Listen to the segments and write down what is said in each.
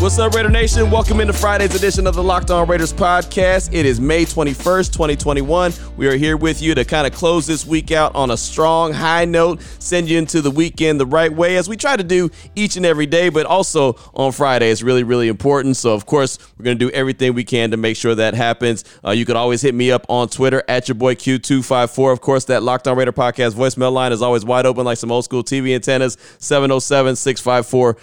What's up, Raider Nation? Welcome into Friday's edition of the Locked On Raiders podcast. It is May 21st, 2021. We are here with you to kind of close this week out on a strong, high note, send you into the weekend the right way, as we try to do each and every day, but also on Friday. It's really, really important. So, of course, we're going to do everything we can to make sure that happens. Uh, you can always hit me up on Twitter at your boy Q254. Of course, that Locked On Raider podcast voicemail line is always wide open like some old school TV antennas, 707 654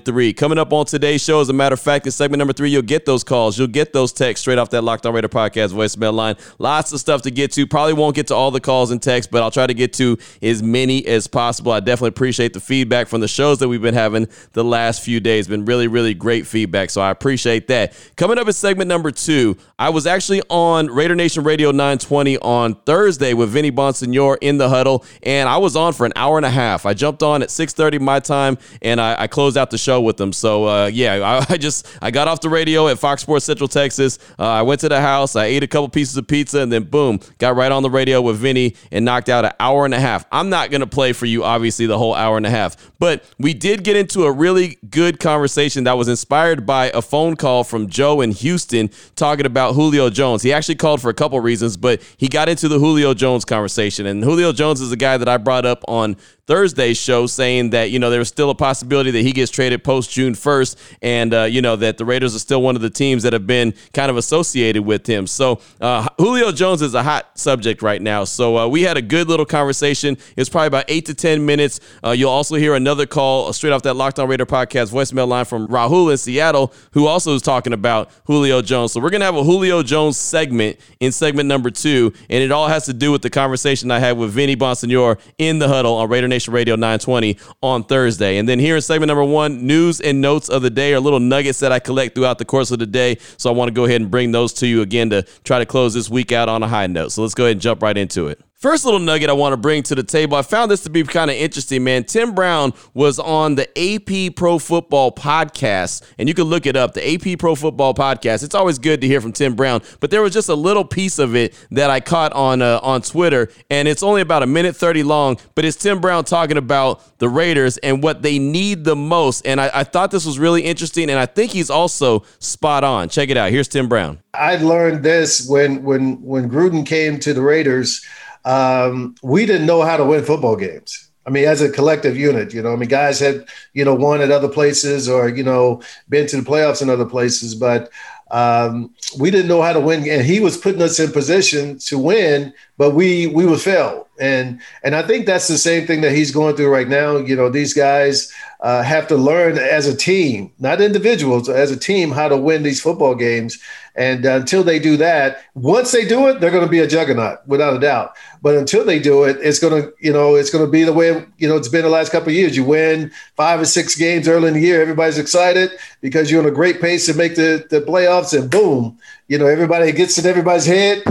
4693. Coming up on today's show, as a matter of fact, in segment number three, you'll get those calls. You'll get those texts straight off that Locked On Raider podcast voicemail line. Lots of stuff to get to. Probably won't get to all the calls and texts, but I'll try to get to as many as possible. I definitely appreciate the feedback from the shows that we've been having the last few days. Been really, really great feedback, so I appreciate that. Coming up in segment number two, I was actually on Raider Nation Radio 920 on Thursday with Vinny Bonsignore in the huddle, and I was on for an hour and a half. I jumped on at 6:30 my time, and I, I closed out the show with them. So uh, yeah, I, I just I got off the radio at Fox Sports Central Texas. Uh, I went to the house, I ate a couple pieces of pizza, and then boom, got right on the radio with Vinny and knocked out an hour and a half. I'm not gonna play for you, obviously, the whole hour and a half, but we did get into a really good conversation that was inspired by a phone call from Joe in Houston talking about Julio Jones. He actually called for a couple reasons, but he got into the Julio Jones conversation. And Julio Jones is a guy that I brought up on Thursday's show saying that, you know, there was still a possibility that he gets traded post June 1st and, uh, you know, that the Raiders are still one of the teams that have been kind of associated with him. So uh, Julio Jones is a hot subject right now. So uh, we had a good little conversation. It was probably about eight to 10 minutes. Uh, you'll also hear another call straight off that Locked On Raider podcast voicemail line from Rahul in Seattle, who also is talking about Julio Jones. So we're going to have a Julio Jones segment in segment number two, and it all has to do with the conversation I had with Vinny Bonsignore in the huddle on Raider Nation Radio 920 on Thursday. And then here in segment number one, news and notes of the day are little nuggets that I collect throughout the course of the day. So I want to go ahead and bring those to you again to try to close this week out on a high note. So let's go ahead and jump right into it. First little nugget I want to bring to the table. I found this to be kind of interesting, man. Tim Brown was on the AP Pro Football podcast, and you can look it up, the AP Pro Football podcast. It's always good to hear from Tim Brown, but there was just a little piece of it that I caught on uh, on Twitter, and it's only about a minute 30 long, but it's Tim Brown talking about the Raiders and what they need the most. And I, I thought this was really interesting, and I think he's also spot on. Check it out. Here's Tim Brown. I learned this when when when Gruden came to the Raiders. Um, we didn't know how to win football games. I mean, as a collective unit, you know, I mean, guys had you know won at other places or you know been to the playoffs in other places, but um, we didn't know how to win. And he was putting us in position to win, but we we would fail. And and I think that's the same thing that he's going through right now. You know, these guys uh, have to learn as a team, not individuals, as a team, how to win these football games. And until they do that, once they do it, they're going to be a juggernaut without a doubt. But until they do it, it's going to, you know, it's going to be the way, you know, it's been the last couple of years. You win five or six games early in the year, everybody's excited because you're on a great pace to make the, the playoffs, and boom, you know, everybody gets in everybody's head,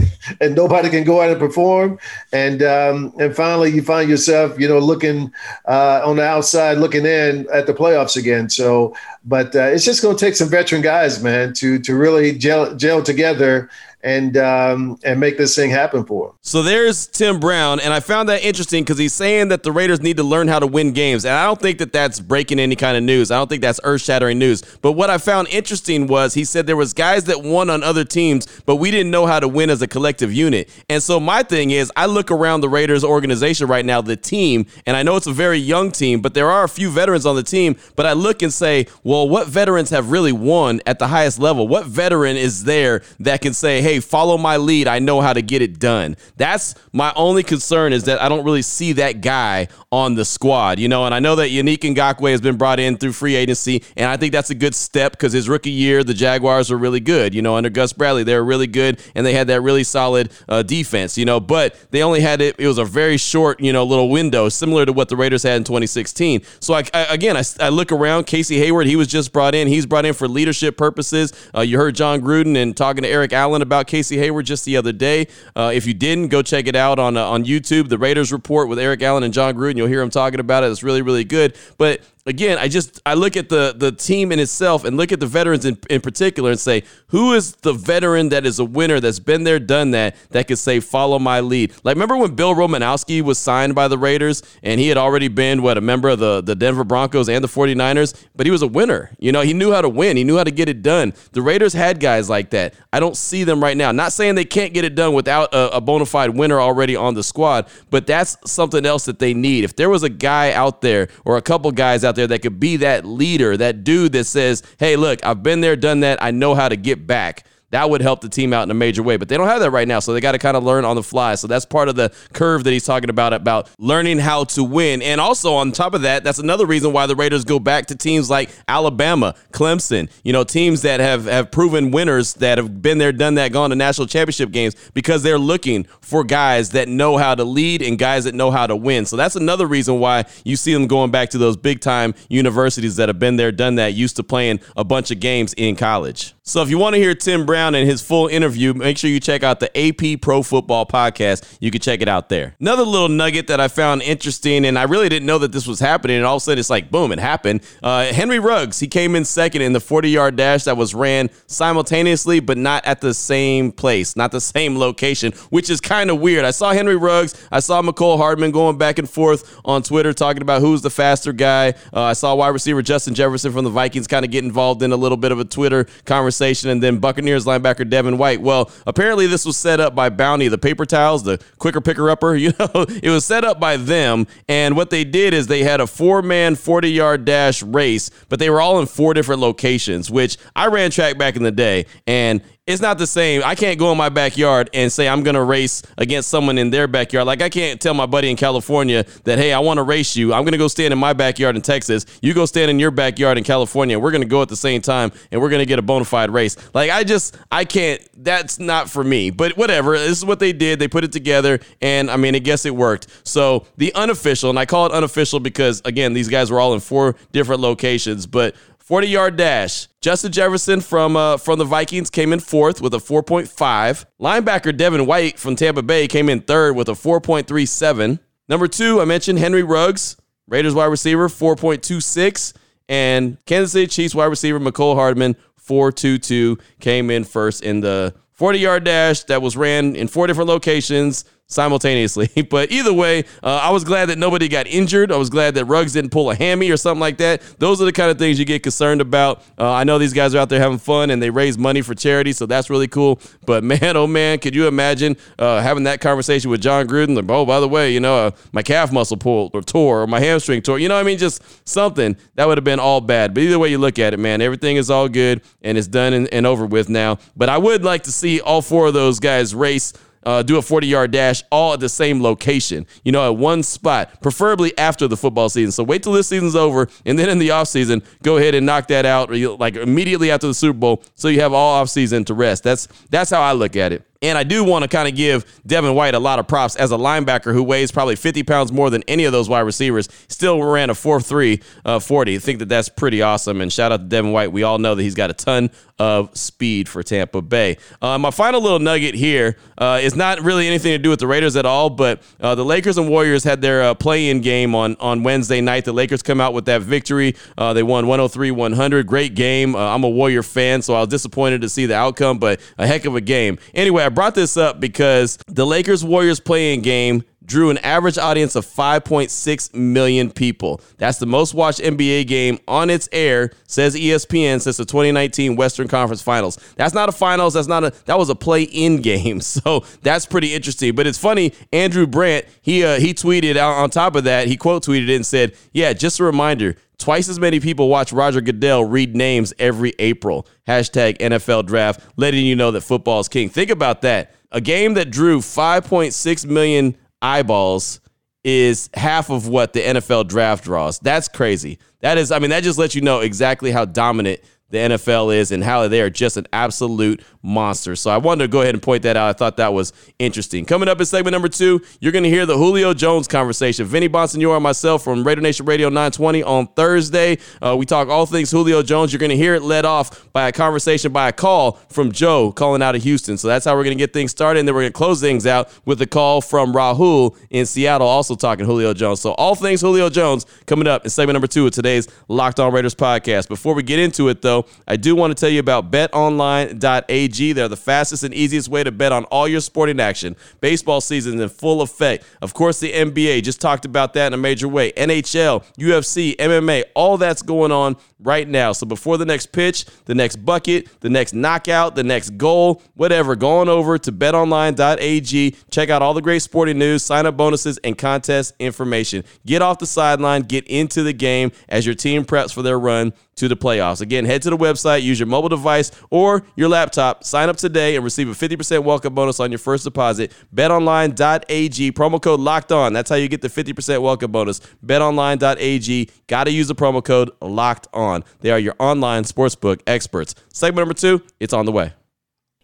and nobody can go out and perform. And um, and finally, you find yourself, you know, looking uh, on the outside, looking in at the playoffs again. So, but uh, it's just going to take some veteran guys, man, to to really gel gel together and um, and make this thing happen for him. So there's Tim Brown, and I found that interesting because he's saying that the Raiders need to learn how to win games, and I don't think that that's breaking any kind of news. I don't think that's earth-shattering news. But what I found interesting was he said there was guys that won on other teams, but we didn't know how to win as a collective unit. And so my thing is, I look around the Raiders organization right now, the team, and I know it's a very young team, but there are a few veterans on the team. But I look and say, well, what veterans have really won at the highest level? What veteran is there that can say, hey, follow my lead. I know how to get it done. That's my only concern is that I don't really see that guy on the squad, you know, and I know that Yannick Ngakoue has been brought in through free agency, and I think that's a good step because his rookie year, the Jaguars were really good, you know, under Gus Bradley, they were really good, and they had that really solid uh, defense, you know, but they only had it, it was a very short, you know, little window, similar to what the Raiders had in 2016. So, I, I, again, I, I look around, Casey Hayward, he was just brought in, he's brought in for leadership purposes. Uh, you heard Jon Gruden and talking to Eric Allen about about Casey Hayward just the other day. Uh, if you didn't, go check it out on uh, on YouTube, the Raiders Report with Eric Allen and Jon Gruden. You'll hear him talking about it. It's really really good. But again, I just I look at the the team in itself and look at the veterans in, in particular and say, who is the veteran that is a winner that's been there, done that, that could say, follow my lead? Like, remember when Bill Romanowski was signed by the Raiders and he had already been what a member of the, the Denver Broncos and the 49ers, but he was a winner. You know, he knew how to win, he knew how to get it done. The Raiders had guys like that. I don't see them right now. Not saying they can't get it done without a, a bona fide winner already on the squad, but that's something else that they need. If there was a guy out there or a couple guys out there that could be that leader, that dude that says, hey, look, I've been there, done that. I know how to get back that would help the team out in a major way. But they don't have that right now, so they got to kind of learn on the fly. So that's part of the curve that he's talking about about learning how to win. And also on top of that, that's another reason why the Raiders go back to teams like Alabama, Clemson, you know, teams that have have proven winners that have been there, done that, gone to national championship games because they're looking for guys that know how to lead and guys that know how to win. So that's another reason why you see them going back to those big time universities that have been there, done that, used to playing a bunch of games in college. So if you want to hear Tim Brown and his full interview, make sure you check out the AP Pro Football podcast. You can check it out there. Another little nugget that I found interesting, and I really didn't know that this was happening, and all of a sudden it's like, boom, it happened. Uh, Henry Ruggs, he came in second in the 40 yard dash that was ran simultaneously, but not at the same place, not the same location, which is kind of weird. I saw Henry Ruggs, I saw Mecole Hardman going back and forth on Twitter talking about who's the faster guy. Uh, I saw wide receiver Justin Jefferson from the Vikings kind of get involved in a little bit of a Twitter conversation conversation, and then Buccaneers linebacker Devin White. Well, apparently this was set up by Bounty, the paper towels, the quicker picker upper. You know, it was set up by them, and what they did is they had a four man, 40 yard dash race, but they were all in four different locations, which I ran track back in the day, and it's not the same. I can't go in my backyard and say I'm going to race against someone in their backyard. Like I can't tell my buddy in California that, hey, I want to race you. I'm going to go stand in my backyard in Texas. You go stand in your backyard in California. We're going to go at the same time and we're going to get a bona fide race. Like I just, I can't, that's not for me. But whatever. This is what they did. They put it together. And I mean, I guess it worked. So the unofficial, and I call it unofficial because, again, these guys were all in four different locations. But 40 yard dash. Justin Jefferson from uh, from the Vikings came in fourth with a 4.5. Linebacker Devin White from Tampa Bay came in third with a 4.37. Number two, I mentioned Henry Ruggs, Raiders wide receiver, 4.26. And Kansas City Chiefs wide receiver Mecole Hardman, 4.22, came in first in the 40 yard dash that was ran in four different locations simultaneously. But either way, uh, I was glad that nobody got injured. I was glad that Ruggs didn't pull a hammy or something like that. Those are the kind of things you get concerned about. Uh, I know these guys are out there having fun and they raise money for charity, so that's really cool. But man, oh man, could you imagine uh, having that conversation with Jon Gruden? Like, oh, by the way, you know, uh, my calf muscle pulled or tore or my hamstring tore. You know what I mean? Just something that would have been all bad. But either way you look at it, man, everything is all good and it's done and, and over with now. But I would like to see all four of those guys race uh, do a 40 yard dash all at the same location, you know, at one spot, preferably after the football season. So wait till this season's over. And then in the offseason, go ahead and knock that out like immediately after the Super Bowl so you have all offseason to rest. That's, that's how I look at it. And I do want to kind of give Devin White a lot of props as a linebacker who weighs probably 50 pounds more than any of those wide receivers. Still ran a 4.3 uh, 40. I think that that's pretty awesome. And shout out to Devin White. We all know that he's got a ton of speed for Tampa Bay. Uh, my final little nugget here uh, is not really anything to do with the Raiders at all, but uh, the Lakers and Warriors had their uh, play-in game on on Wednesday night. The Lakers come out with that victory. Uh, they won 103-100. Great game. Uh, I'm a Warrior fan, so I was disappointed to see the outcome, but a heck of a game. Anyway, I brought this up because the Lakers Warriors play-in game drew an average audience of 5.6 million people. That's the most watched NBA game on its air, says ESPN, since the 2019 Western Conference Finals. That's not a finals. That's not a. That was a play-in game. So that's pretty interesting. But it's funny. Andrew Brandt he uh, he tweeted out on top of that. He quote tweeted it and said, "Yeah, just a reminder." Twice as many people watch Roger Goodell read names every April. Hashtag NFL draft, letting you know that football is king. Think about that. A game that drew 5.6 million eyeballs is half of what the NFL draft draws. That's crazy. That is, I mean, that just lets you know exactly how dominant the NFL is and how they are just an absolute monster. So I wanted to go ahead and point that out. I thought that was interesting. Coming up in segment number two, you're going to hear the Julio Jones conversation. Vinny Bonsignore and myself from Raider Nation Radio 920 on Thursday. Uh, we talk all things Julio Jones. You're going to hear it led off by a conversation, by a call from Joe calling out of Houston. So that's how we're going to get things started. And then we're going to close things out with a call from Rahul in Seattle, also talking Julio Jones. So all things Julio Jones coming up in segment number two of today's Locked On Raiders podcast. Before we get into it, though, I do want to tell you about betonline.ag. They're the fastest and easiest way to bet on all your sporting action. Baseball season is in full effect. Of course, the NBA just talked about that in a major way. NHL, UFC, MMA, all that's going on right now. So before the next pitch, the next bucket, the next knockout, the next goal, whatever, go on over to betonline.ag. Check out all the great sporting news, sign up bonuses, and contest information. Get off the sideline, get into the game as your team preps for their run to the playoffs. Again, head to the website, use your mobile device or your laptop, sign up today, and receive a 50% welcome bonus on your first deposit. BetOnline.ag, promo code locked on. That's how you get the 50% welcome bonus. BetOnline.ag, got to use the promo code locked on. They are your online sportsbook experts. Segment number two, it's on the way.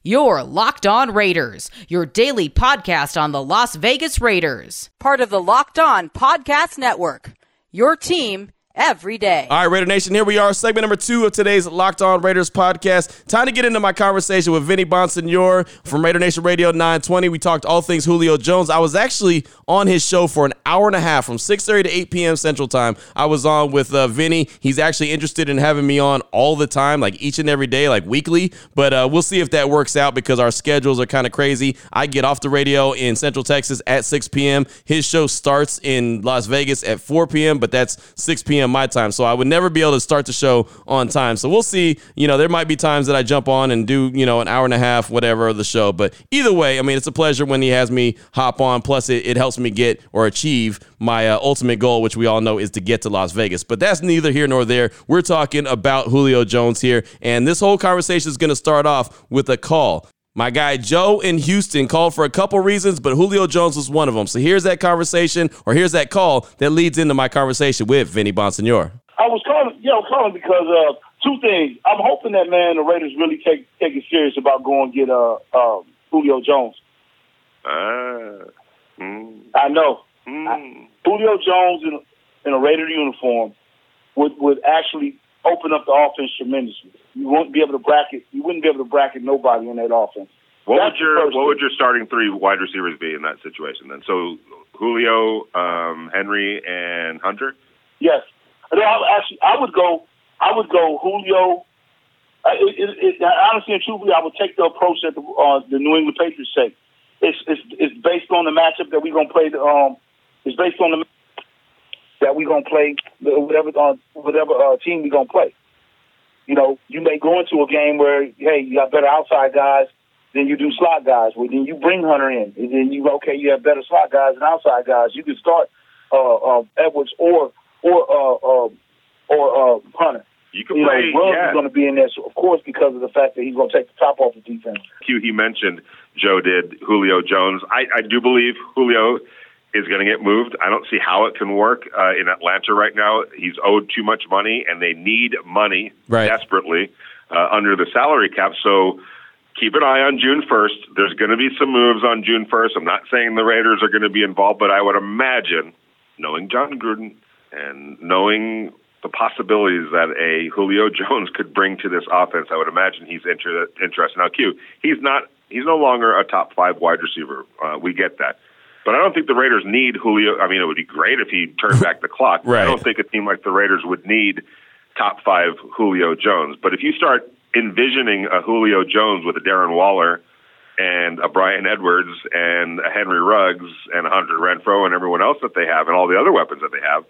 Your Locked On Raiders, your daily podcast on the Las Vegas Raiders, part of the Locked On Podcast Network. Your team every day. All right, Raider Nation, here we are, segment number two of today's Locked On Raiders podcast. Time to get into my conversation with Vinny Bonsignore from Raider Nation Radio 920. We talked all things Julio Jones. I was actually on his show for an hour and a half from 6.30 to 8 p.m. Central Time. I was on with uh, Vinny. He's actually interested in having me on all the time, like each and every day, like weekly. But uh, we'll see if that works out because our schedules are kind of crazy. I get off the radio in Central Texas at 6 p.m. His show starts in Las Vegas at 4 p.m., but that's 6 p.m p.m. my time. So I would never be able to start the show on time. So we'll see. You know, there might be times that I jump on and do, you know, an hour and a half, whatever, of the show. But either way, I mean, it's a pleasure when he has me hop on. Plus, it, it helps me get or achieve my uh, ultimate goal, which we all know is to get to Las Vegas. But that's neither here nor there. We're talking about Julio Jones here. And this whole conversation is going to start off with a call. My guy Joe in Houston called for a couple reasons, but Julio Jones was one of them. So here's that conversation, or here's that call that leads into my conversation with Vinny Bonsignore. I was calling, you know, calling because uh, two things. I'm hoping that man, the Raiders really take take it serious about going get uh, uh Julio Jones. Uh, mm, I know mm. I, Julio Jones in a, in a Raider uniform would would actually open up the offense tremendously. You wouldn't be able to bracket. You wouldn't be able to bracket nobody in that offense. What That's would your what would your starting three wide receivers be in that situation then? So Julio, um, Henry, and Hunter. Yes. No, I, actually, I would go. I would go Julio. It, it, it, honestly and truthfully, I would take the approach that the, uh, the New England Patriots take. It's, it's it's based on the matchup that we're gonna play. The, um, it's based on the that we're gonna play the, whatever uh, whatever uh, team we're gonna play. You know, you may go into a game where hey, you got better outside guys than you do slot guys. Well, then you bring Hunter in, and then you okay, you have better slot guys and outside guys. You can start uh, uh, Edwards or or uh, uh, or uh, Hunter. You can You know, play. Ruggs yeah. is going to be in there, so of course, because of the fact that he's going to take the top off the defense. Q, he mentioned Joe did Julio Jones. I, I do believe Julio is going to get moved. I don't see how it can work uh, in Atlanta right now. He's owed too much money, and they need money Right. desperately uh, under the salary cap. So keep an eye on June 1st. There's going to be some moves on June 1st. I'm not saying the Raiders are going to be involved, but I would imagine, knowing Jon Gruden and knowing the possibilities that a Julio Jones could bring to this offense, I would imagine he's inter- interested. Now, Q, he's not. He's no longer a top five wide receiver. Uh, we get that. But I don't think the Raiders need Julio. I mean, it would be great if he turned back the clock. Right. I don't think a team like the Raiders would need top five Julio Jones. But if you start envisioning a Julio Jones with a Darren Waller and a Bryan Edwards and a Henry Ruggs and a Hunter Renfrow and everyone else that they have and all the other weapons that they have,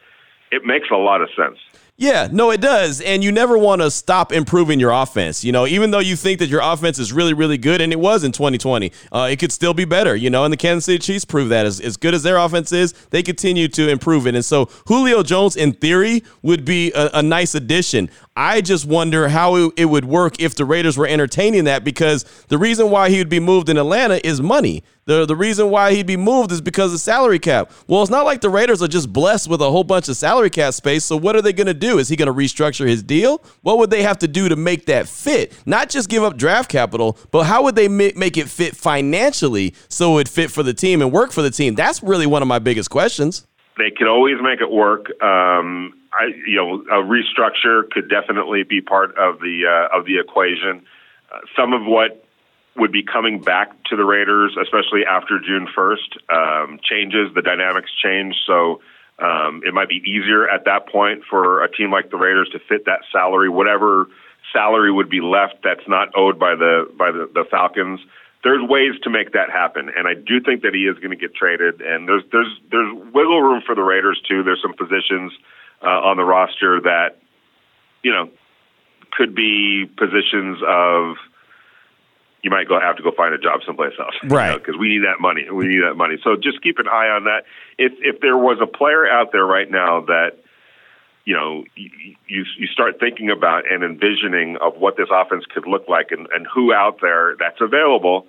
it makes a lot of sense. Yeah, no, it does. And you never want to stop improving your offense. You know, even though you think that your offense is really, really good, and it was in 2020, uh, it could still be better. You know, and the Kansas City Chiefs prove that. As, as good as their offense is, they continue to improve it. And so Julio Jones, in theory, would be a, a nice addition. I just wonder how it, it would work if the Raiders were entertaining that because the reason why he would be moved in Atlanta is money. The the reason why he'd be moved is because of salary cap. Well, it's not like the Raiders are just blessed with a whole bunch of salary cap space. So what are they going to do? Is he going to restructure his deal? What would they have to do to make that fit? Not just give up draft capital, but how would they make it fit financially so it fit for the team and work for the team? That's really one of my biggest questions. They could always make it work. Um, I, you know, a restructure could definitely be part of the uh, of the equation. Uh, some of what would be coming back to the Raiders, especially after June 1st, um, changes. The dynamics change. So um, it might be easier at that point for a team like the Raiders to fit that salary, whatever salary would be left that's not owed by the by the, the Falcons. There's ways to make that happen, and I do think that he is going to get traded. And there's there's there's wiggle room for the Raiders too. There's some positions uh, on the roster that you know could be positions of you might go have to go find a job someplace else, right? Because you know, we need that money. We need that money. So just keep an eye on that. If if there was a player out there right now that you know you you start thinking about and envisioning of what this offense could look like and, and who out there that's available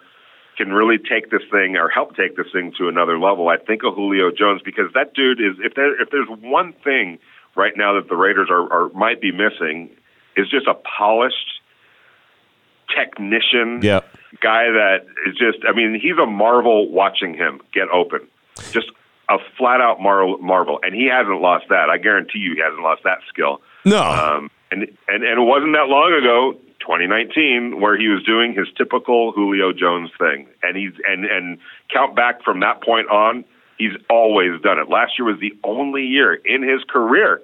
can really take this thing or help take this thing to another level. I think of Julio Jones because that dude is if there if there's one thing right now that the Raiders are, are might be missing is just a polished technician yeah. guy that is just, I mean, he's a marvel watching him get open. Just a flat out mar- marvel. And he hasn't lost that. I guarantee you he hasn't lost that skill. No. Um, and, and, and it wasn't that long ago, 2019, where he was doing his typical Julio Jones thing. And he's, and, and count back from that point on, he's always done it. Last year was the only year in his career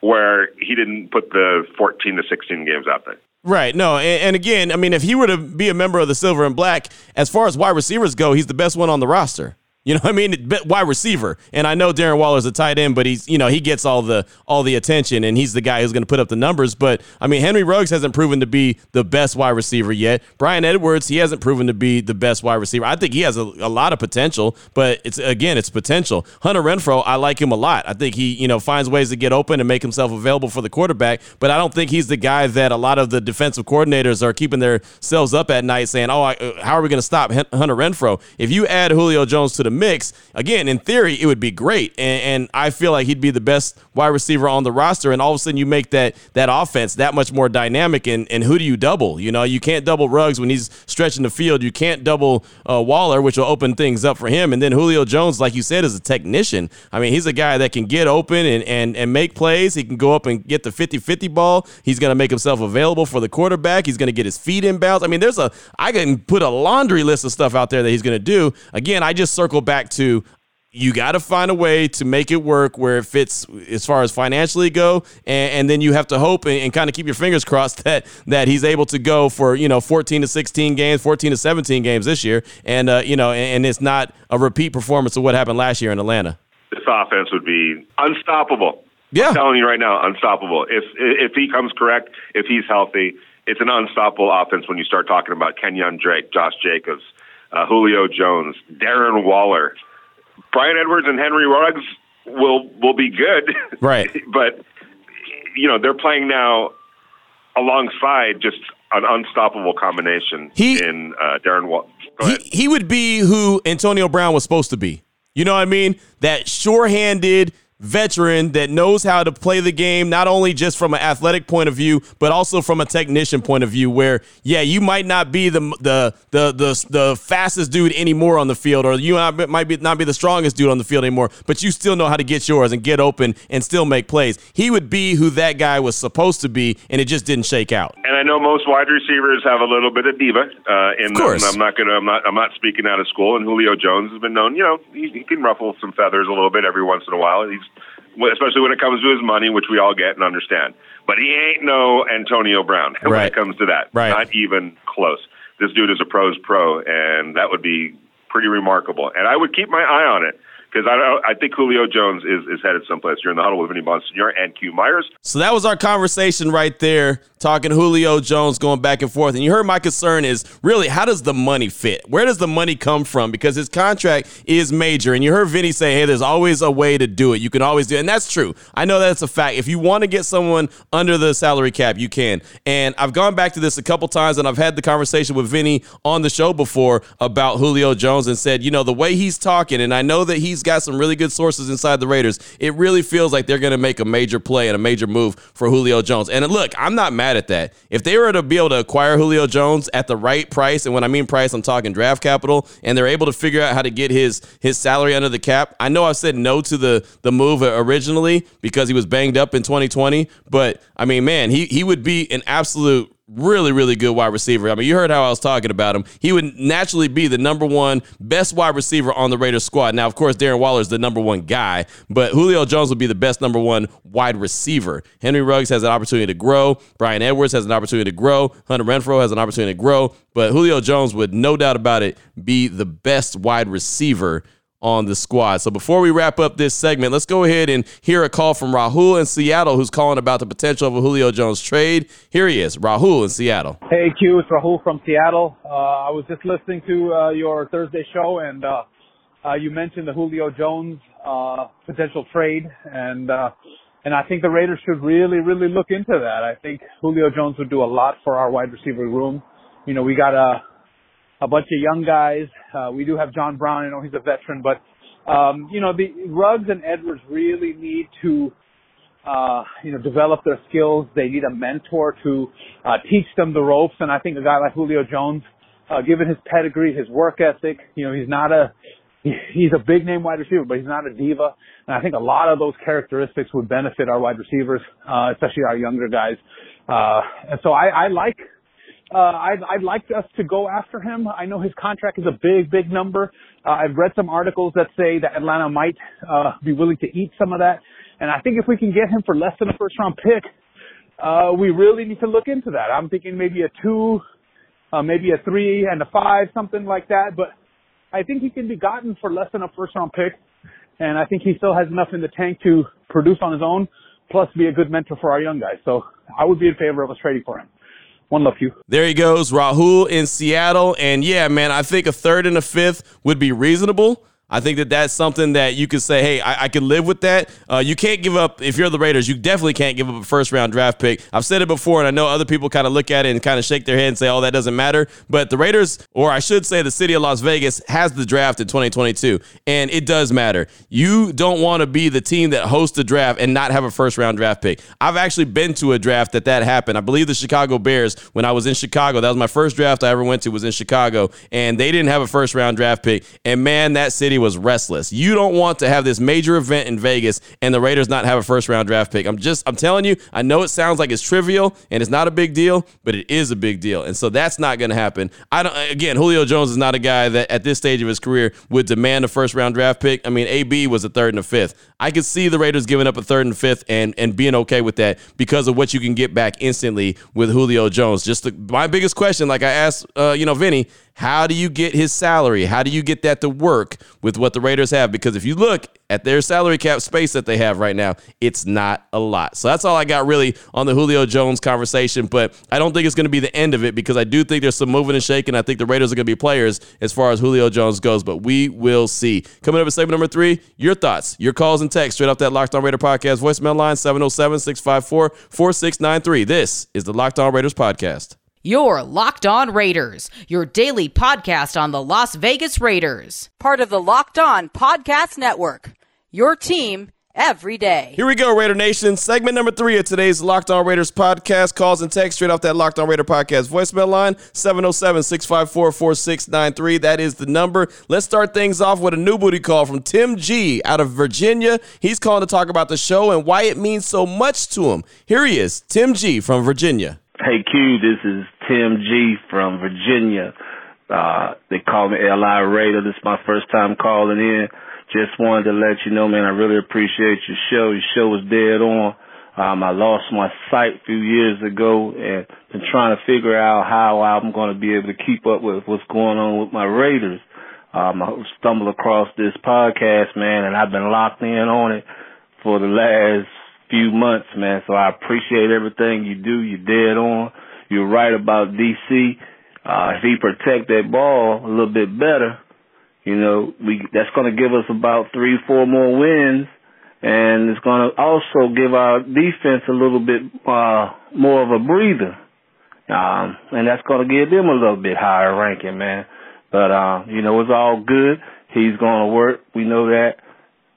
where he didn't put the 14 to 16 games out there. Right. No. And, and, again, I mean, if he were to be a member of the Silver and Black, as far as wide receivers go, he's the best one on the roster. You know I mean? Wide receiver. And I know Darren Waller's a tight end, but he's, you know, he gets all the all the attention and he's the guy who's going to put up the numbers. But I mean, Henry Ruggs hasn't proven to be the best wide receiver yet. Bryan Edwards, he hasn't proven to be the best wide receiver. I think he has a, a lot of potential, but it's again, it's potential. Hunter Renfrow, I like him a lot. I think he, you know, finds ways to get open and make himself available for the quarterback, but I don't think he's the guy that a lot of the defensive coordinators are keeping themselves up at night saying, "Oh, I, uh, how are we going to stop Hunter Renfrow?" If you add Julio Jones to the mix, again, in theory, it would be great, and, and, I feel like he'd be the best wide receiver on the roster. And all of a sudden, you make that that offense that much more dynamic. And, and who do you double? You know, you can't double Ruggs when he's stretching the field. You can't double uh, Waller, which will open things up for him. And then Julio Jones, like you said, is a technician. I mean, he's a guy that can get open and and and make plays. He can go up and get the 50-50 ball. He's going to make himself available for the quarterback. He's going to get his feet in bounds. I mean, there's a I can put a laundry list of stuff out there that he's going to do. Again, I just circle back to you got to find a way to make it work where it fits as far as financially go, and, and then you have to hope and, and kind of keep your fingers crossed that that he's able to go for you know 14 to 16 games, 14 to 17 games this year, and uh, you know, and, and it's not a repeat performance of what happened last year in Atlanta. This offense would be unstoppable. Yeah, I'm telling you right now, unstoppable. If if he comes correct, if he's healthy, it's an unstoppable offense when you start talking about Kenyan Drake, Josh Jacobs, uh, Julio Jones, Darren Waller. Bryan Edwards and Henry Ruggs will will be good, right? but you know they're playing now alongside just an unstoppable combination he, in uh, Darren Wall. He, he would be who Antonio Brown was supposed to be. You know what I mean? That sure-handed veteran that knows how to play the game, not only just from an athletic point of view, but also from a technician point of view. Where, yeah, you might not be the the the the, the fastest dude anymore on the field, or you might be not be the strongest dude on the field anymore, but you still know how to get yours and get open and still make plays. He would be who that guy was supposed to be, and it just didn't shake out. And I know most wide receivers have a little bit of diva uh, in of course. them. I'm not gonna. I'm not. I'm not speaking out of school. And Julio Jones has been known. You know, he, he can ruffle some feathers a little bit every once in a while. He's especially when it comes to his money, which we all get and understand. But he ain't no Antonio Brown when right. it comes to that. Right. Not even close. This dude is a pro's pro, and that would be pretty remarkable. And I would keep my eye on it because I I think Julio Jones is, is headed someplace. You're in the huddle with Vinny Bonsignore and Q Myers. So that was our conversation right there, talking Julio Jones going back and forth. And you heard my concern is really how does the money fit? Where does the money come from? Because his contract is major. And you heard Vinny say, hey, there's always a way to do it. You can always do it. And that's true. I know that's a fact. If you want to get someone under the salary cap, you can. And I've gone back to this a couple times and I've had the conversation with Vinny on the show before about Julio Jones and said, you know, the way he's talking, and I know that he's got some really good sources inside the Raiders, it really feels like they're going to make a major play and a major move for Julio Jones. And look, I'm not mad at that. If they were to be able to acquire Julio Jones at the right price, and when I mean price, I'm talking draft capital, and they're able to figure out how to get his his salary under the cap. I know I said no to the the move originally because he was banged up in 2020, but I mean, man, he he would be an absolute really, really good wide receiver. I mean, you heard how I was talking about him. He would naturally be the number one best wide receiver on the Raiders squad. Now, of course, Darren Waller is the number one guy, but Julio Jones would be the best number one wide receiver. Henry Ruggs has an opportunity to grow. Bryan Edwards has an opportunity to grow. Hunter Renfrow has an opportunity to grow. But Julio Jones would, no doubt about it, be the best wide receiver on the squad. So before we wrap up this segment, let's go ahead and hear a call from Rahul in Seattle who's calling about the potential of a Julio Jones trade. Here he is, Rahul in Seattle. Hey Q, it's Rahul from Seattle. Uh, I was just listening to uh, your Thursday show and uh, uh you mentioned the Julio Jones uh, potential trade and uh, and I think the Raiders should really, really look into that. I think Julio Jones would do a lot for our wide receiver room. You know, we got a a bunch of young guys. Uh, we do have John Brown. I know he's a veteran, but um, you know the Ruggs and Edwards really need to uh, you know develop their skills. They need a mentor to uh, teach them the ropes. And I think a guy like Julio Jones, uh, given his pedigree, his work ethic, you know he's not a he's a big name wide receiver, but he's not a diva. And I think a lot of those characteristics would benefit our wide receivers, uh, especially our younger guys. Uh, and so I, I like uh, I'd, I'd like us to go after him. I know his contract is a big, big number. Uh, I've read some articles that say that Atlanta might uh, be willing to eat some of that. And I think if we can get him for less than a first round pick, uh, we really need to look into that. I'm thinking maybe a two, uh, maybe a three and a five, something like that. But I think he can be gotten for less than a first round pick. And I think he still has enough in the tank to produce on his own, plus be a good mentor for our young guys. So I would be in favor of us trading for him. One love you. There he goes, Rahul in Seattle. And yeah, man, I think a third and a fifth would be reasonable. I think that that's something that you could say, hey, I, I can live with that. Uh, you can't give up, if you're the Raiders, you definitely can't give up a first round draft pick. I've said it before, and I know other people kind of look at it and kind of shake their head and say, oh, that doesn't matter. But the Raiders, or I should say the city of Las Vegas, has the draft in 2022, and it does matter. You don't want to be the team that hosts the draft and not have a first round draft pick. I've actually been to a draft that that happened. I believe the Chicago Bears, when I was in Chicago, that was my first draft I ever went to, was in Chicago, and they didn't have a first round draft pick. And man, that city was restless. You don't want to have this major event in Vegas and the Raiders not have a first round draft pick. I'm just, I'm telling you, I know it sounds like it's trivial and it's not a big deal, but it is a big deal. And so that's not going to happen. I don't, again, Julio Jones is not a guy that at this stage of his career would demand a first round draft pick. I mean, AB was a third and a fifth. I could see the Raiders giving up a third and fifth and, and being okay with that because of what you can get back instantly with Julio Jones. Just the, my biggest question, like I asked, uh, you know, Vinny, how do you get his salary? How do you get that to work with what the Raiders have? Because if you look at their salary cap space that they have right now, it's not a lot. So that's all I got really on the Julio Jones conversation. But I don't think it's going to be the end of it because I do think there's some moving and shaking. I think the Raiders are going to be players as far as Julio Jones goes, but we will see. Coming up at segment number three, your thoughts, your calls and texts straight off that Locked On Raider podcast voicemail line 707 654 4693. This is the Locked On Raiders podcast. Your Locked On Raiders, your daily podcast on the Las Vegas Raiders. Part of the Locked On Podcast Network. Your team every day. Here we go, Raider Nation. Segment number three of today's Locked On Raiders podcast. Calls and text straight off that Locked On Raider podcast voicemail line 707 654 4693. That is the number. Let's start things off with a new booty call from Tim G out of Virginia. He's calling to talk about the show and why it means so much to him. Here he is, Tim G from Virginia. Hey Q, this is Tim G from Virginia. Uh, they call me Li Raider. This is my first time calling in. Just wanted to let you know, man, I really appreciate your show. Your show was dead on. Um, I lost my sight a few years ago and been trying to figure out how I'm going to be able to keep up with what's going on with my Raiders. um, I stumbled across this podcast, man, and I've been locked in on it for the last few months, man. So I appreciate everything you do. You're dead on. You're right about DC. Uh, if he protect that ball a little bit better, you know, we that's going to give us about three, four more wins, and it's going to also give our defense a little bit uh, more of a breather. Um, and that's going to give them a little bit higher ranking, man. But, uh, you know, it's all good. He's going to work. We know that.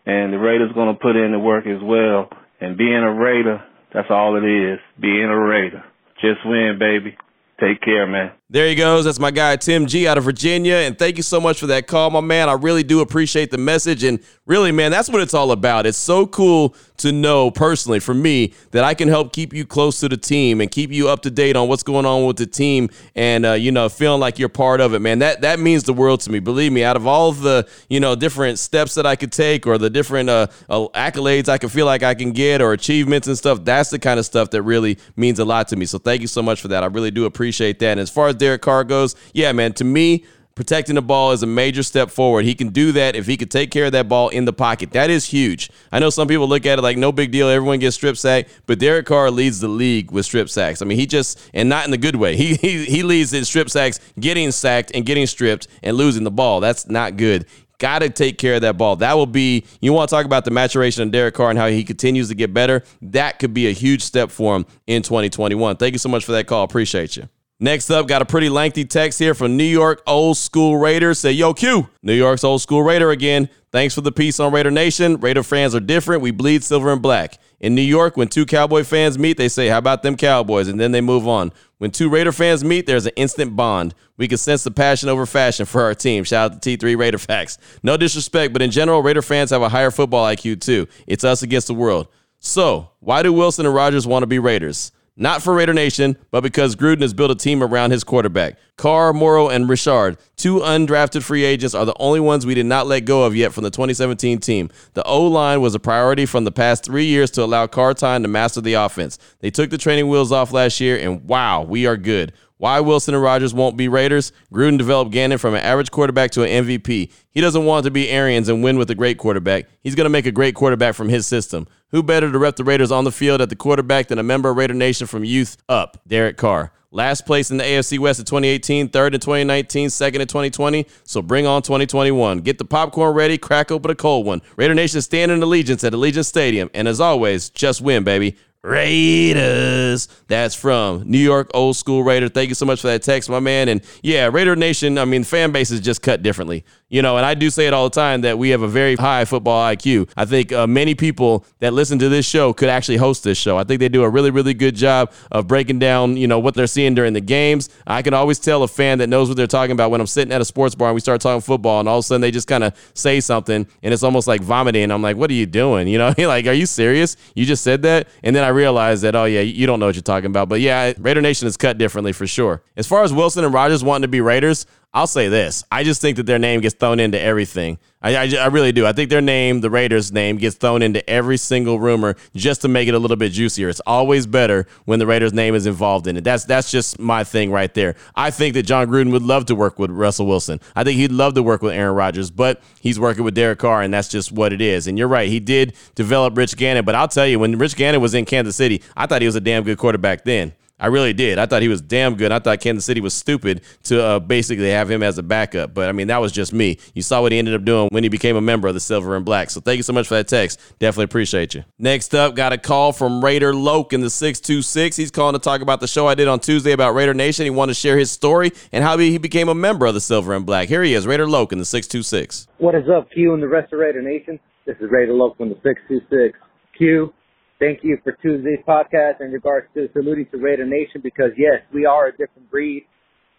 And the Raiders going to put in the work as well. And being a Raider, that's all it is. Being a Raider. Just win, baby. Take care, man. There he goes. That's my guy, Tim G out of Virginia. And thank you so much for that call, my man. I really do appreciate the message. And really, man, that's what it's all about. It's so cool to know personally for me that I can help keep you close to the team and keep you up to date on what's going on with the team and, uh, you know, feeling like you're part of it, man. That, that means the world to me. Believe me, out of all of the, you know, different steps that I could take or the different uh, uh, accolades I can feel like I can get or achievements and stuff, that's the kind of stuff that really means a lot to me. So thank you so much for that. I really do appreciate that. And as far as Derek Carr goes, yeah, man, to me, protecting the ball is a major step forward. He can do that if he could take care of that ball in the pocket. That is huge. I know some people look at it like no big deal. Everyone gets strip sacked, but Derek Carr leads the league with strip sacks. I mean, he just and not in the good way. He he, he leads in strip sacks, getting sacked and getting stripped and losing the ball. That's not good. Got to take care of that ball. That will be, you want to talk about the maturation of Derek Carr and how he continues to get better. That could be a huge step for him in 2021. Thank you so much for that call. Appreciate you. Next up, got a pretty lengthy text here from New York Old School Raiders. Say, yo, Q, New York's Old School Raider again. Thanks for the piece on Raider Nation. Raider fans are different. We bleed silver and black. In New York, when two Cowboy fans meet, they say, How about them Cowboys? And then they move on. When two Raider fans meet, there's an instant bond. We can sense the passion over fashion for our team. Shout out to T3 Raider Facts. No disrespect, but in general, Raider fans have a higher football IQ too. It's us against the world. So, why do Wilson and Rodgers want to be Raiders? Not for Raider Nation, but because Gruden has built a team around his quarterback. Carr, Morrow, and Richard, two undrafted free agents, are the only ones we did not let go of yet from the 2017 team. The O line was a priority from the past three years to allow Carr time to master the offense. They took the training wheels off last year, and wow, we are good. Why Wilson and Rodgers won't be Raiders? Gruden developed Gannon from an average quarterback to an MVP. He doesn't want to be Arians and win with a great quarterback. He's going to make a great quarterback from his system. Who better to rep the Raiders on the field at the quarterback than a member of Raider Nation from youth up, Derek Carr? Last place in the AFC West in 2018, third in 2019, second in 2020. So bring on 2021. Get the popcorn ready, crack open a cold one. Raider Nation stand in allegiance at Allegiant Stadium. And as always, just win, baby. Raiders. That's from New York Old School Raider. Thank you so much for that text, my man. And yeah, Raider Nation, I mean, fan base is just cut differently. You know, and I do say it all the time that we have a very high football IQ. I think uh, many people that listen to this show could actually host this show. I think they do a really, really good job of breaking down, you know, what they're seeing during the games. I can always tell a fan that knows what they're talking about when I'm sitting at a sports bar and we start talking football, and all of a sudden they just kind of say something, and it's almost like vomiting. I'm like, what are you doing? You know, like, are you serious? You just said that, and then I realized that, oh yeah, you don't know what you're talking about. But yeah, Raider Nation is cut differently for sure. As far as Wilson and Rodgers wanting to be Raiders, I'll say this. I just think that their name gets thrown into everything. I, I, I, really do. I think their name, the Raiders' name, gets thrown into every single rumor just to make it a little bit juicier. It's always better when the Raiders' name is involved in it. That's that's just my thing right there. I think that Jon Gruden would love to work with Russell Wilson. I think he'd love to work with Aaron Rodgers, but he's working with Derek Carr, and that's just what it is. And you're right. He did develop Rich Gannon, but I'll tell you, when Rich Gannon was in Kansas City, I thought he was a damn good quarterback then. I really did. I thought he was damn good. I thought Kansas City was stupid to uh, basically have him as a backup. But I mean, that was just me. You saw what he ended up doing when he became a member of the Silver and Black. So thank you so much for that text. Definitely appreciate you. Next up, got a call from Raider Loke in the 626. He's calling to talk about the show I did on Tuesday about Raider Nation. He wanted to share his story and how he became a member of the Silver and Black. Here he is, Raider Loke in the 626. What is up, Q and the rest of Raider Nation? This is Raider Loke from the 626. Q, thank you for Tuesday's podcast in regards to saluting to Raider Nation because yes, we are a different breed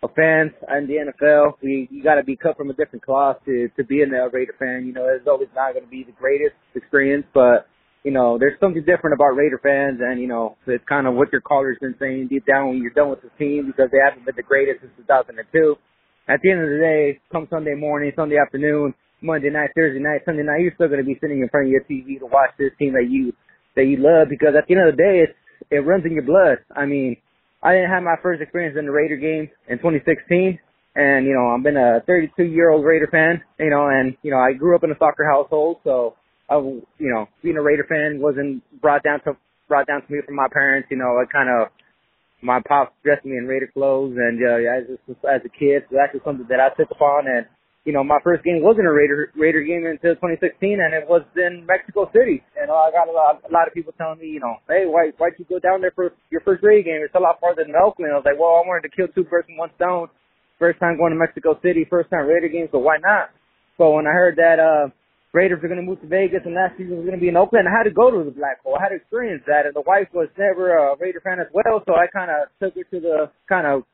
of fans in the NFL. We you got to be cut from a different cloth to to be an Raider fan. You know, it's always not going to be the greatest experience, but you know, there's something different about Raider fans, and you know, it's kind of what your caller's been saying deep down when you're done with the team because they haven't been the greatest since 2002. At the end of the day, come Sunday morning, Sunday afternoon, Monday night, Thursday night, Sunday night, you're still going to be sitting in front of your TV to watch this team that you that you love because at the end of the day, it's, it runs in your blood. I mean, I didn't have my first experience in the Raider game in 2016, And, you know, I've been a 32 year old Raider fan, you know, and, you know, I grew up in a soccer household. So, I, you know, being a Raider fan wasn't brought down to, brought down to me from my parents. You know, I kind of, my pops dressed me in Raider clothes and, uh, as, as a kid. So that's just something that I took upon. And, you know, my first game wasn't a Raider Raider game until 2016, and it was in Mexico City. And I got a lot, a lot of people telling me, you know, hey, why why'd you go down there for your first Raider game? It's a lot farther than Oakland. I was like, well, I wanted to kill two birds with one stone. First time going to Mexico City, first time Raider game, so why not? So when I heard that uh Raiders are going to move to Vegas and last season was going to be in Oakland, I had to go to the Black Hole. I had to experience that, and the wife was never a Raider fan as well, so I kind of took her to the kind of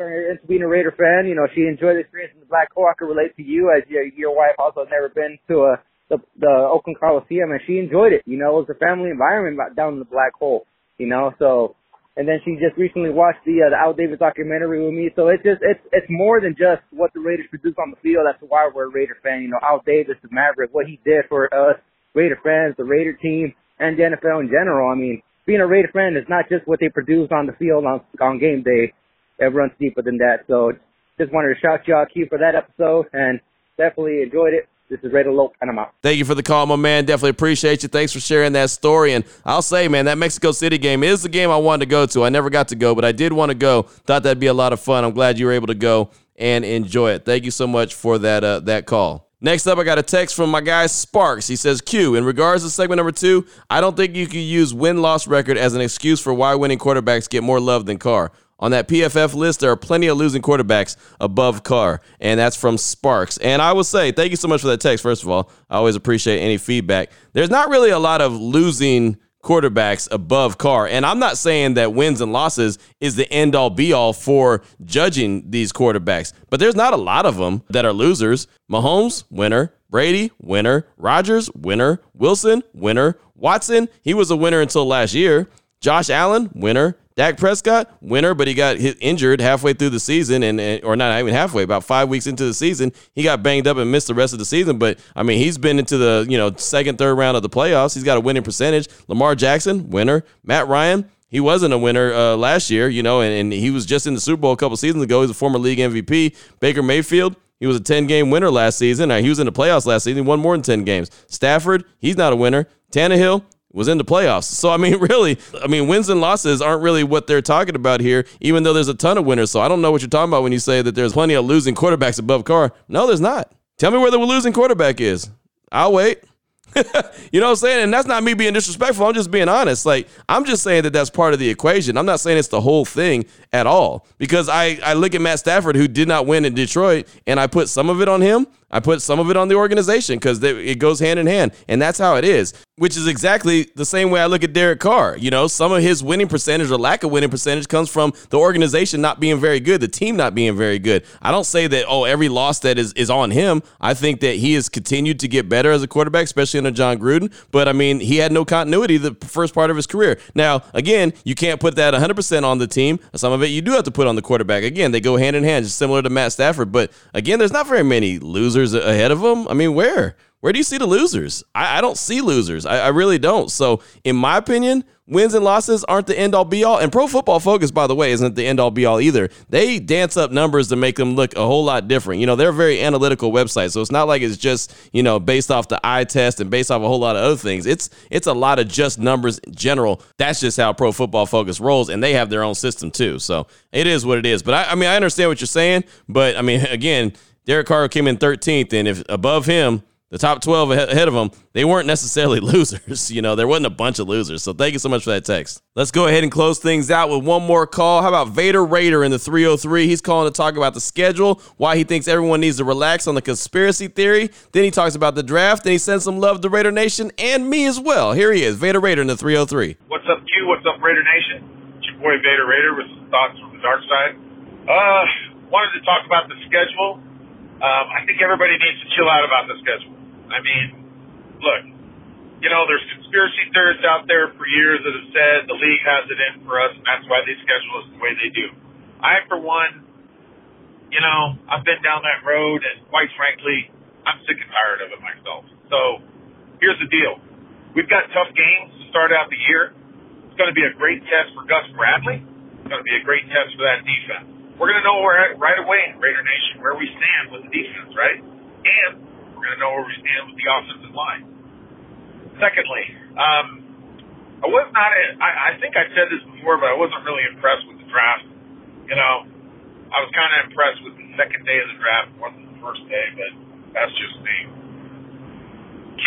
her into being a Raider fan. You know, she enjoyed the experience in the Black Hole. I could relate to you as your, your wife also has never been to a the, the Oakland Coliseum, and she enjoyed it. You know, it was a family environment down in the Black Hole. You know, so and then she just recently watched the uh, the Al Davis documentary with me. So it's just it's it's more than just what the Raiders produce on the field. That's why we're a Raider fan. You know, Al Davis, the Maverick, what he did for us Raider fans, the Raider team, and the NFL in general. I mean, being a Raider fan is not just what they produce on the field on on game day runs deeper than that. So just wanted to shout y'all Q for that episode and definitely enjoyed it. This is Raider Lope, and I'm out. Thank you for the call, my man. Definitely appreciate you. Thanks for sharing that story. And I'll say, man, that Mexico City game is the game I wanted to go to. I never got to go, but I did want to go. Thought that'd be a lot of fun. I'm glad you were able to go and enjoy it. Thank you so much for that uh, that call. Next up, I got a text from my guy Sparks. He says, Q, in regards to segment number two, I don't think you can use win loss record as an excuse for why winning quarterbacks get more love than Carr. On that PFF list, there are plenty of losing quarterbacks above Carr, and that's from Sparks. And I will say, thank you so much for that text, first of all. I always appreciate any feedback. There's not really a lot of losing quarterbacks above Carr. And I'm not saying that wins and losses is the end all be all for judging these quarterbacks, but there's not a lot of them that are losers. Mahomes, winner. Brady, winner. Rodgers, winner. Wilson, winner. Watson, he was a winner until last year. Josh Allen, winner. Dak Prescott, winner, but he got hit, injured halfway through the season, and, or not even halfway, about five weeks into the season, he got banged up and missed the rest of the season. But I mean, he's been into the you know second, third round of the playoffs. He's got a winning percentage. Lamar Jackson, winner. Matt Ryan, he wasn't a winner uh, last year, you know, and, and, he was just in the Super Bowl a couple seasons ago. He's a former league MVP. Baker Mayfield, he was a 10 game winner last season. He was in the playoffs last season. He won more than 10 games. Stafford, he's not a winner. Tannehill, was in the playoffs. So I mean, really, I mean, wins and losses aren't really what they're talking about here, even though there's a ton of winners. So I don't know what you're talking about when you say that there's plenty of losing quarterbacks above Carr. No, there's not. Tell me where the losing quarterback is. I'll wait. you know what I'm saying? And that's not me being disrespectful. I'm just being honest. Like, I'm just saying that that's part of the equation. I'm not saying it's the whole thing at all because I, I look at Matt Stafford, who did not win in Detroit, and I put some of it on him. I put some of it on the organization because it goes hand in hand. And that's how it is, which is exactly the same way I look at Derek Carr. You know, some of his winning percentage or lack of winning percentage comes from the organization not being very good, the team not being very good. I don't say that, oh, every loss that is, is on him. I think that he has continued to get better as a quarterback, especially under Jon Gruden. But I mean, he had no continuity the first part of his career. Now, again, you can't put that 100% on the team. Some of it you do have to put on the quarterback. Again, they go hand in hand, just similar to Matt Stafford. But again, there's not very many losers losers ahead of them? I mean, where? Where do you see the losers? I, I don't see losers. I, I, really don't. So, in my opinion, wins and losses aren't the end all be all. And Pro Football Focus, by the way, isn't the end all be all either. They dance up numbers to make them look a whole lot different. You know, they're a very analytical website, so it's not like it's just you know based off the eye test and based off a whole lot of other things. It's it's a lot of just numbers in general. That's just how Pro Football Focus rolls, and they have their own system too. So it is what it is. But I, I mean, I understand what you're saying. But I mean, again Derek Carr came in 13th, and if above him, the top 12 ahead of him, they weren't necessarily losers. You know, there wasn't a bunch of losers. So thank you so much for that text. Let's go ahead and close things out with one more call. How about Vader Raider in the 303? He's calling to talk about the schedule, why he thinks everyone needs to relax on the conspiracy theory. Then he talks about the draft. Then he sends some love to Raider Nation and me as well. Here he is, Vader Raider in the 303. What's up, Q? What's up, Raider Nation? It's your boy Vader Raider with some thoughts from the dark side. Uh, wanted to talk about the schedule um, I think everybody needs to chill out about the schedule. I mean, look, you know, there's conspiracy theorists out there for years that have said the league has it in for us, and that's why they schedule us the way they do. I, for one, you know, I've been down that road, and quite frankly, I'm sick and tired of it myself. So here's the deal: we've got tough games to start out the year. It's going to be a great test for Gus Bradley. It's going to be a great test for that defense. We're going to know where right away in Raider Nation where we stand with the defense, right? And we're going to know where we stand with the offensive line. Secondly, um, I was not. I, I think I said this before, but I wasn't really impressed with the draft. You know, I was kind of impressed with the second day of the draft than the first day, but that's just me. Q,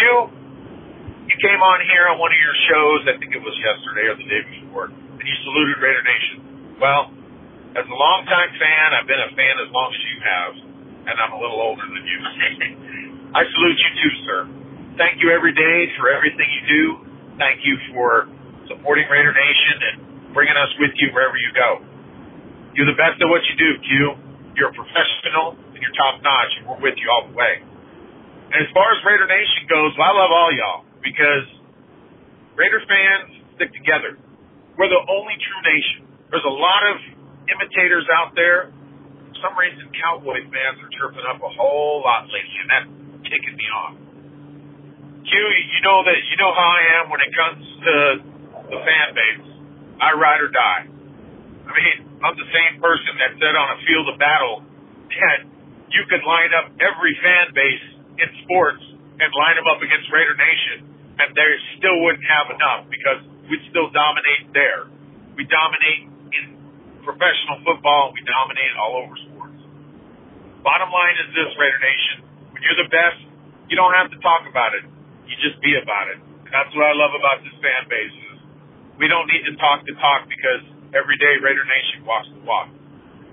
you came on here on one of your shows. I think it was yesterday or the day before, and you saluted Raider Nation. Well, as a longtime fan, I've been a fan as long as you have, and I'm a little older than you. I salute you too, sir. Thank you every day for everything you do. Thank you for supporting Raider Nation and bringing us with you wherever you go. You're the best at what you do, Q. You're a professional and you're top notch, and we're with you all the way. And as far as Raider Nation goes, well, I love all y'all because Raider fans stick together. We're the only true nation. There's a lot of imitators out there. For some reason, Cowboy fans are chirping up a whole lot lately, and that's ticking me off. Q, you know that you know how I am when it comes to the fan base. I ride or die. I mean, I'm the same person that said on a field of battle that you could line up every fan base in sports and line them up against Raider Nation, and they still wouldn't have enough because we'd still dominate there. We dominate professional football, we dominate all over sports. Bottom line is this, Raider Nation. When you're the best, you don't have to talk about it. You just be about it. And that's what I love about this fan base is we don't need to talk the talk because every day Raider Nation walks the walk.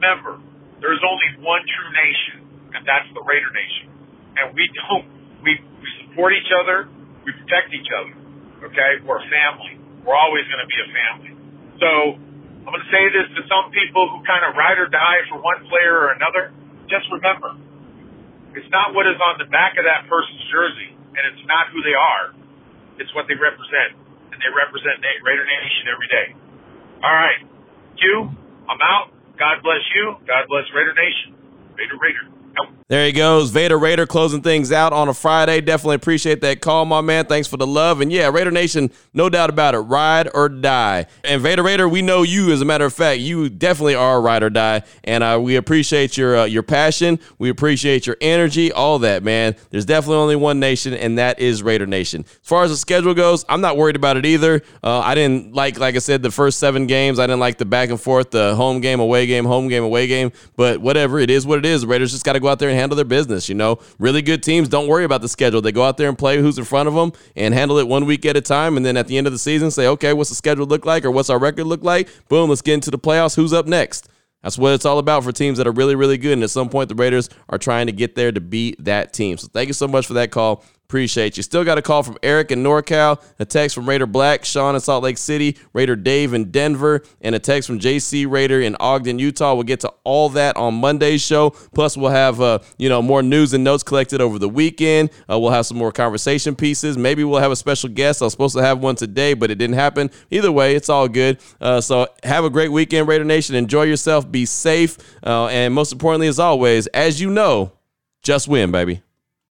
Remember, there's only one true nation, and that's the Raider Nation. And we don't, we, we support each other, we protect each other. Okay? We're a family. We're always going to be a family. So I'm going to say this to some people who kind of ride or die for one player or another. Just remember, it's not what is on the back of that person's jersey, and it's not who they are. It's what they represent, and they represent Raider Nation every day. All right, Q, I'm out. God bless you. God bless Raider Nation. Raider Raider. There he goes. Vader Raider closing things out on a Friday. Definitely appreciate that call, my man. Thanks for the love. And yeah, Raider Nation, no doubt about it. Ride or die. And Vader Raider, we know you, as a matter of fact. You definitely are a ride or die. And uh, we appreciate your uh, your passion. We appreciate your energy, all that, man. There's definitely only one nation, and that is Raider Nation. As far as the schedule goes, I'm not worried about it either. Uh, I didn't like, like I said, the first seven games. I didn't like the back and forth, the home game, away game, home game, away game. But whatever, it is what it is. The Raiders just got to go out there and handle their business. You know, really good teams don't worry about the schedule. They go out there and play who's in front of them and handle it one week at a time. And then at the end of the season, say, okay, what's the schedule look like or what's our record look like? Boom, let's get into the playoffs. Who's up next? That's what it's all about for teams that are really, really good. And at some point, the Raiders are trying to get there to beat that team. So thank you so much for that call. Appreciate you. Still got a call from Eric in NorCal, a text from Raider Black, Sean in Salt Lake City, Raider Dave in Denver, and a text from JC Raider in Ogden, Utah. We'll get to all that on Monday's show. Plus, we'll have uh, you know more news and notes collected over the weekend. Uh, we'll have some more conversation pieces. Maybe we'll have a special guest. I was supposed to have one today, but it didn't happen. Either way, it's all good. Uh, so have a great weekend, Raider Nation. Enjoy yourself. Be safe, uh, and most importantly, as always, as you know, just win, baby.